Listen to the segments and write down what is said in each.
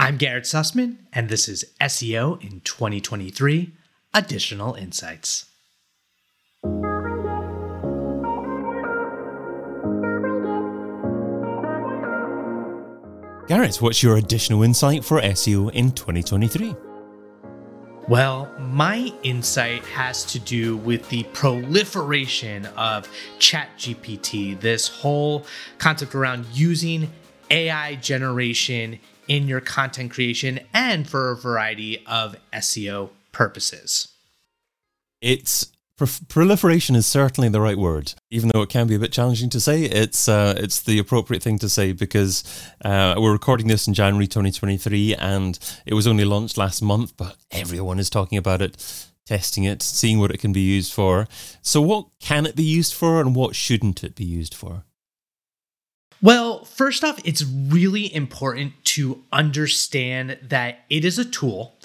I'm Garrett Sussman, and this is SEO in 2023 Additional Insights. Garrett, what's your additional insight for SEO in 2023? Well, my insight has to do with the proliferation of ChatGPT, this whole concept around using AI generation in your content creation and for a variety of SEO purposes. It's proliferation is certainly the right word, even though it can be a bit challenging to say. It's uh, it's the appropriate thing to say because uh, we're recording this in January 2023, and it was only launched last month, but everyone is talking about it, testing it, seeing what it can be used for. So, what can it be used for, and what shouldn't it be used for? Well, first off, it's really important to understand that it is a tool.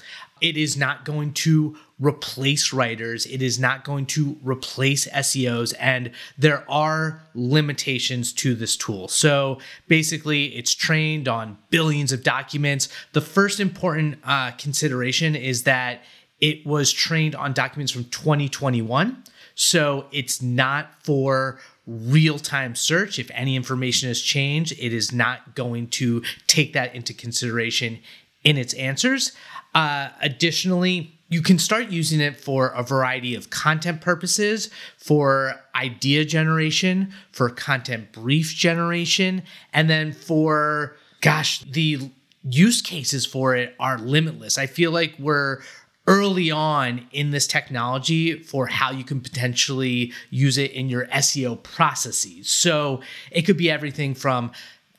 It is not going to replace writers. It is not going to replace SEOs. And there are limitations to this tool. So basically, it's trained on billions of documents. The first important uh, consideration is that it was trained on documents from 2021. So it's not for real time search. If any information has changed, it is not going to take that into consideration in its answers. Uh, additionally, you can start using it for a variety of content purposes, for idea generation, for content brief generation, and then for, gosh, the use cases for it are limitless. I feel like we're early on in this technology for how you can potentially use it in your SEO processes. So it could be everything from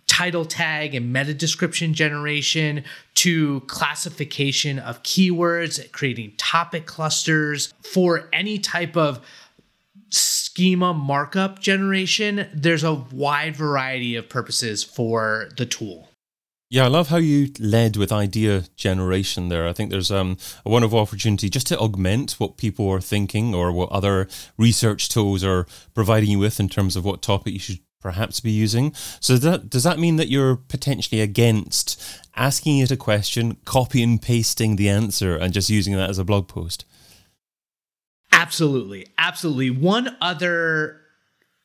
title tag and meta description generation to classification of keywords, creating topic clusters for any type of schema markup generation. There's a wide variety of purposes for the tool. Yeah, I love how you led with idea generation there. I think there's um, a wonderful opportunity just to augment what people are thinking or what other research tools are providing you with in terms of what topic you should perhaps be using. So that, does that mean that you're potentially against asking it a question, copy and pasting the answer, and just using that as a blog post? Absolutely. Absolutely. One other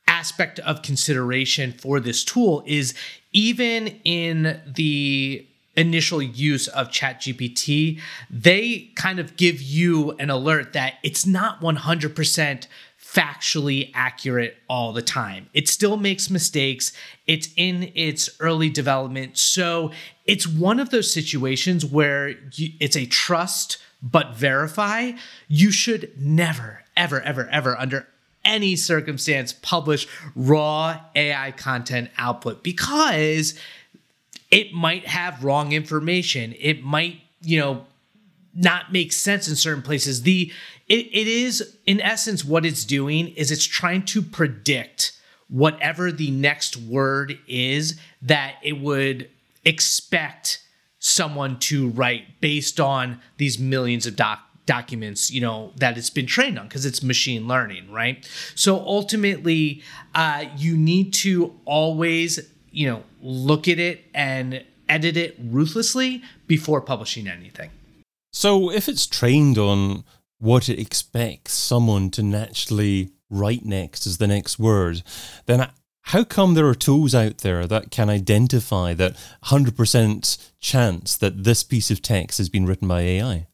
aspect of consideration for this tool is even in the initial use of ChatGPT, they kind of give you an alert that it's not 100% factually accurate all the time. It still makes mistakes. It's in its early development. So it's one of those situations where you, it's a trust but verify. You should never, ever, ever, ever, under any circumstance publish raw AI content output because it might have wrong information. It might, you know, not make sense in certain places. The it, it is in essence what it's doing is it's trying to predict whatever the next word is that it would expect someone to write based on these millions of doc documents you know that it's been trained on because it's machine learning right? So ultimately uh, you need to always you know look at it and edit it ruthlessly before publishing anything. So if it's trained on what it expects someone to naturally write next as the next word then how come there are tools out there that can identify that 100% chance that this piece of text has been written by AI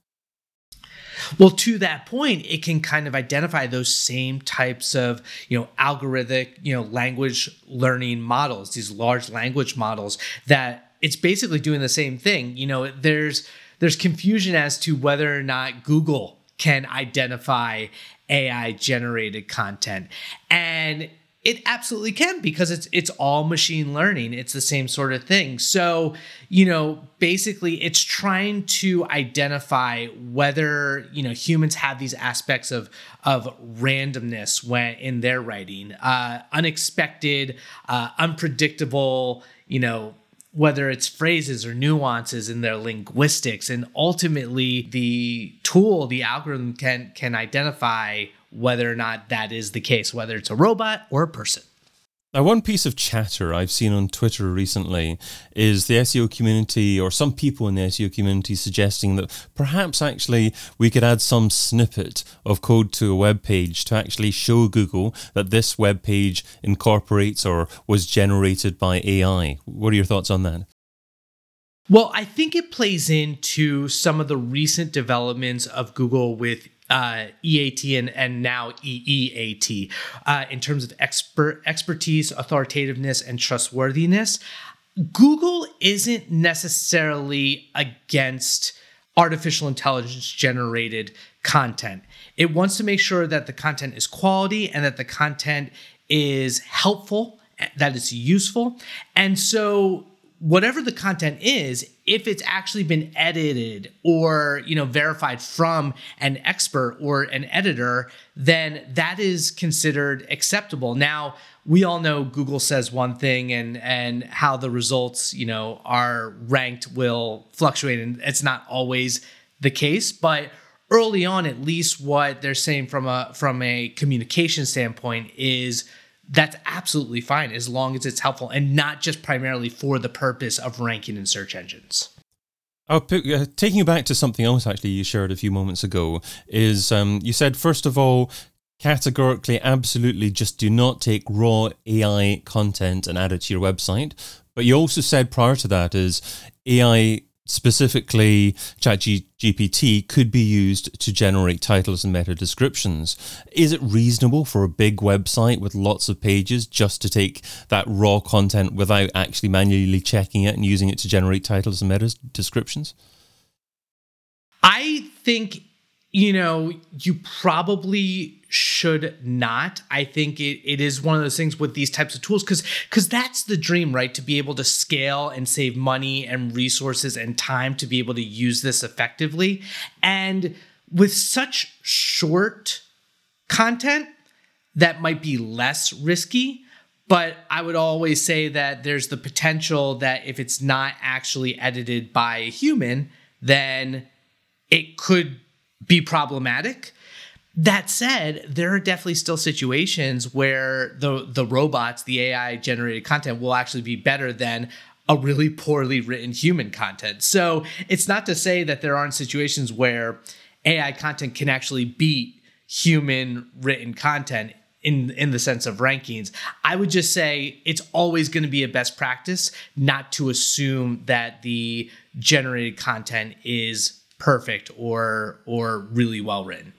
well, to that point, it can kind of identify those same types of, you know, algorithmic, you know, language learning models, these large language models that it's basically doing the same thing. You know, there's there's confusion as to whether or not Google can identify AI generated content. And it absolutely can because it's it's all machine learning. It's the same sort of thing. So, you know, basically it's trying to identify whether, you know, humans have these aspects of of randomness when in their writing, uh, unexpected, uh, unpredictable, you know, whether it's phrases or nuances in their linguistics and ultimately the tool the algorithm can can identify whether or not that is the case, whether it's a robot or a person. Now, one piece of chatter I've seen on Twitter recently is the SEO community, or some people in the SEO community, suggesting that perhaps actually we could add some snippet of code to a web page to actually show Google that this web page incorporates or was generated by AI. What are your thoughts on that? Well, I think it plays into some of the recent developments of Google with uh, EAT and, and now EEAT uh, in terms of expert expertise, authoritativeness, and trustworthiness. Google isn't necessarily against artificial intelligence generated content. It wants to make sure that the content is quality and that the content is helpful, that it's useful. And so whatever the content is if it's actually been edited or you know verified from an expert or an editor then that is considered acceptable. Now we all know google says one thing and and how the results you know are ranked will fluctuate and it's not always the case but early on at least what they're saying from a from a communication standpoint is that's absolutely fine as long as it's helpful and not just primarily for the purpose of ranking in search engines. Oh, uh, taking you back to something else, actually, you shared a few moments ago, is um, you said, first of all, categorically, absolutely just do not take raw AI content and add it to your website. But you also said prior to that is AI specifically ChatGPT could be used to generate titles and meta descriptions. Is it reasonable for a big website with lots of pages just to take that raw content without actually manually checking it and using it to generate titles and meta descriptions? I think you know, you probably should not. I think it, it is one of those things with these types of tools because because that's the dream, right? To be able to scale and save money and resources and time to be able to use this effectively. And with such short content, that might be less risky. But I would always say that there's the potential that if it's not actually edited by a human, then it could be problematic. That said, there are definitely still situations where the the robots, the AI generated content will actually be better than a really poorly written human content. So, it's not to say that there aren't situations where AI content can actually beat human written content in in the sense of rankings. I would just say it's always going to be a best practice not to assume that the generated content is perfect or or really well written.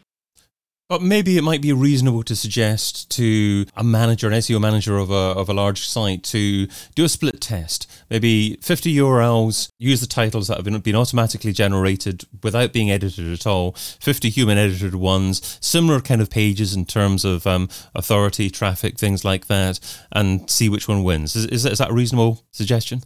But maybe it might be reasonable to suggest to a manager, an SEO manager of a, of a large site, to do a split test. Maybe 50 URLs, use the titles that have been, been automatically generated without being edited at all, 50 human edited ones, similar kind of pages in terms of um, authority, traffic, things like that, and see which one wins. Is, is, is that a reasonable suggestion?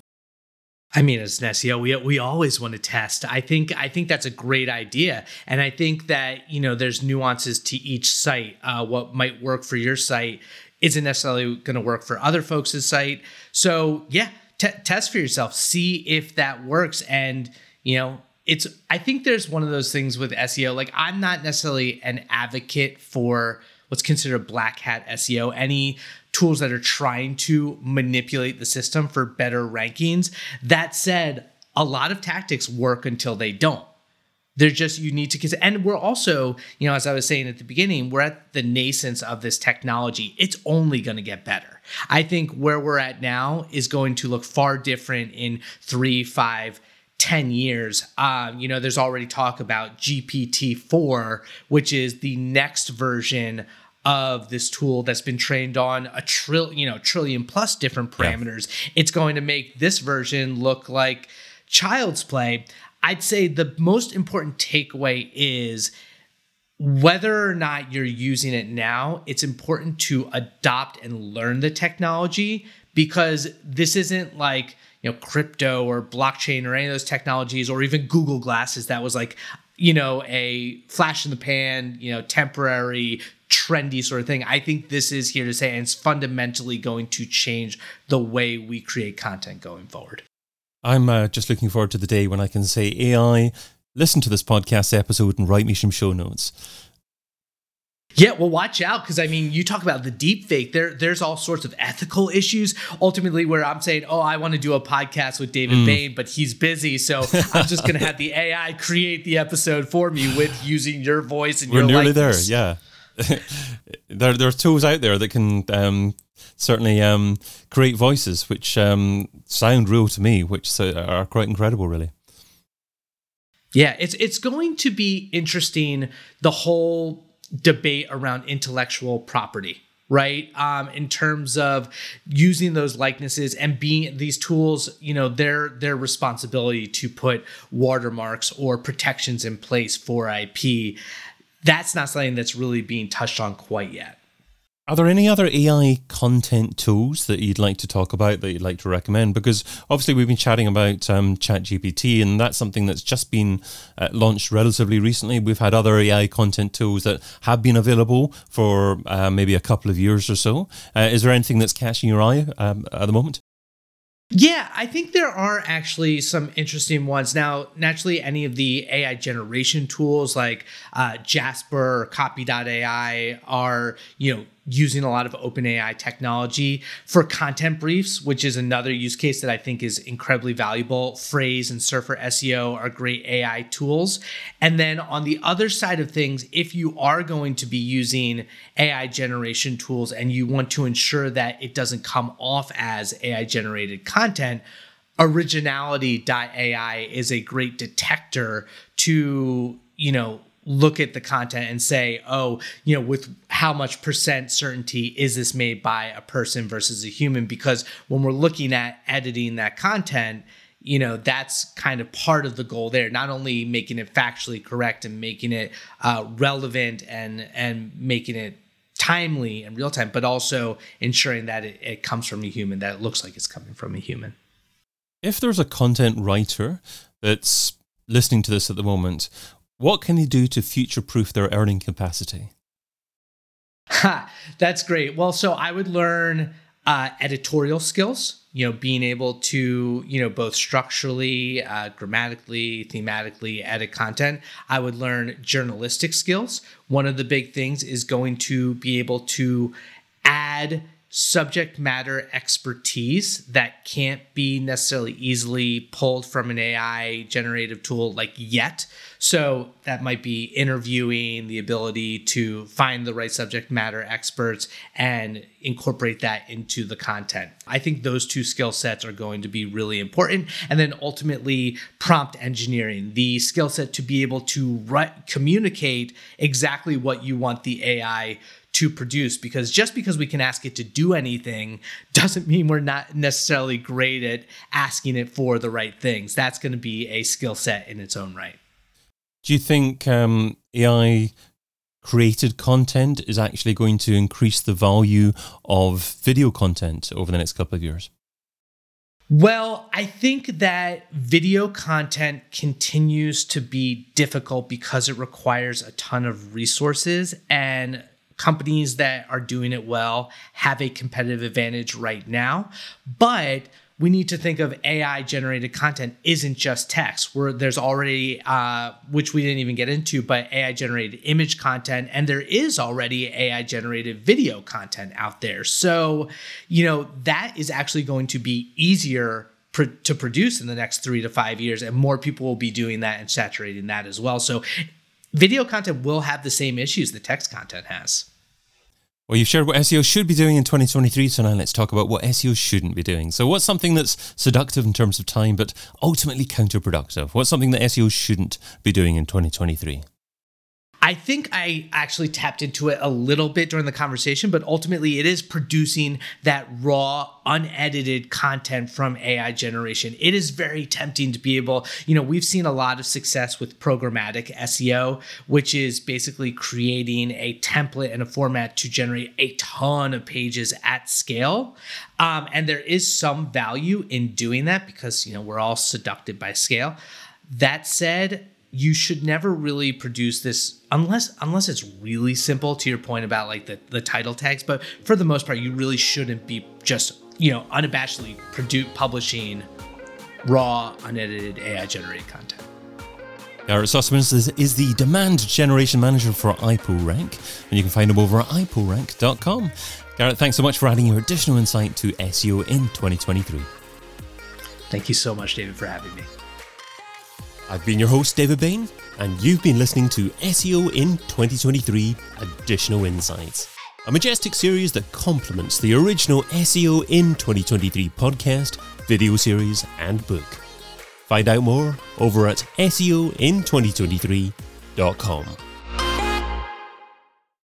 I mean, as an SEO, we we always want to test. I think I think that's a great idea, and I think that you know there's nuances to each site. Uh, what might work for your site isn't necessarily going to work for other folks' site. So yeah, t- test for yourself, see if that works, and you know it's. I think there's one of those things with SEO. Like I'm not necessarily an advocate for what's considered black hat SEO. Any tools that are trying to manipulate the system for better rankings. That said, a lot of tactics work until they don't. They're just you need to and we're also, you know, as I was saying at the beginning, we're at the nascence of this technology. It's only going to get better. I think where we're at now is going to look far different in three, five, 10 years. Um, you know, there's already talk about GPT 4, which is the next version of this tool that's been trained on a trillion, you know, trillion plus different parameters. Yeah. It's going to make this version look like child's play. I'd say the most important takeaway is whether or not you're using it now, it's important to adopt and learn the technology because this isn't like, you know, crypto or blockchain or any of those technologies or even Google Glasses that was like, you know, a flash in the pan, you know, temporary trendy sort of thing. I think this is here to say, and it's fundamentally going to change the way we create content going forward. I'm uh, just looking forward to the day when I can say, AI, listen to this podcast episode and write me some show notes. Yeah, well, watch out because I mean, you talk about the deep fake. There, there's all sorts of ethical issues. Ultimately, where I'm saying, oh, I want to do a podcast with David mm. Bain, but he's busy, so I'm just going to have the AI create the episode for me with using your voice and We're your. We're nearly likeness. there. Yeah, there there are tools out there that can um, certainly um, create voices which um, sound real to me, which are quite incredible, really. Yeah, it's it's going to be interesting. The whole debate around intellectual property right? Um, in terms of using those likenesses and being these tools you know their their responsibility to put watermarks or protections in place for ip that's not something that's really being touched on quite yet are there any other AI content tools that you'd like to talk about that you'd like to recommend? Because obviously we've been chatting about um, ChatGPT, and that's something that's just been uh, launched relatively recently. We've had other AI content tools that have been available for uh, maybe a couple of years or so. Uh, is there anything that's catching your eye um, at the moment? Yeah, I think there are actually some interesting ones. Now, naturally, any of the AI generation tools like uh, Jasper or Copy.ai are, you know, using a lot of OpenAI technology for content briefs, which is another use case that I think is incredibly valuable. Frase and Surfer SEO are great AI tools. And then on the other side of things, if you are going to be using AI generation tools and you want to ensure that it doesn't come off as AI generated content, originality.ai is a great detector to, you know, look at the content and say, oh, you know, with how much percent certainty is this made by a person versus a human? Because when we're looking at editing that content, you know, that's kind of part of the goal there. Not only making it factually correct and making it uh, relevant and and making it timely and real time, but also ensuring that it, it comes from a human, that it looks like it's coming from a human. If there's a content writer that's listening to this at the moment, what can they do to future proof their earning capacity? Ha, that's great. Well, so I would learn uh, editorial skills, you know, being able to, you know, both structurally, uh, grammatically, thematically edit content. I would learn journalistic skills. One of the big things is going to be able to add subject matter expertise that can't be necessarily easily pulled from an AI generative tool like yet. So that might be interviewing, the ability to find the right subject matter experts and incorporate that into the content. I think those two skill sets are going to be really important. And then ultimately, prompt engineering, the skill set to be able to communicate exactly what you want the AI to produce because just because we can ask it to do anything doesn't mean we're not necessarily great at asking it for the right things. That's going to be a skill set in its own right. Do you think um, AI created content is actually going to increase the value of video content over the next couple of years? Well, I think that video content continues to be difficult because it requires a ton of resources and companies that are doing it well have a competitive advantage right now. But we need to think of AI generated content isn't just text. Where there's already, uh, which we didn't even get into, but AI generated image content, and there is already AI generated video content out there. So, you know, that is actually going to be easier to produce in the next three to five years, and more people will be doing that and saturating that as well. So, video content will have the same issues the text content has. Well, you've shared what SEO should be doing in 2023, so now let's talk about what SEO shouldn't be doing. So, what's something that's seductive in terms of time, but ultimately counterproductive? What's something that SEO shouldn't be doing in 2023? I think I actually tapped into it a little bit during the conversation, but ultimately it is producing that raw, unedited content from AI generation. It is very tempting to be able, you know, we've seen a lot of success with programmatic SEO, which is basically creating a template and a format to generate a ton of pages at scale. Um, and there is some value in doing that because, you know, we're all seducted by scale. That said, you should never really produce this unless unless it's really simple to your point about like the, the title tags but for the most part you really shouldn't be just you know unabashedly produce publishing raw unedited ai generated content Garrett Sussmans is, is the demand generation manager for iPullRank, and you can find him over at ipullrank.com. Garrett, thanks so much for adding your additional insight to SEO in 2023. Thank you so much, David, for having me. I've been your host, David Bain, and you've been listening to SEO in 2023 Additional Insights, a majestic series that complements the original SEO in 2023 podcast, video series, and book. Find out more over at SEOin2023.com.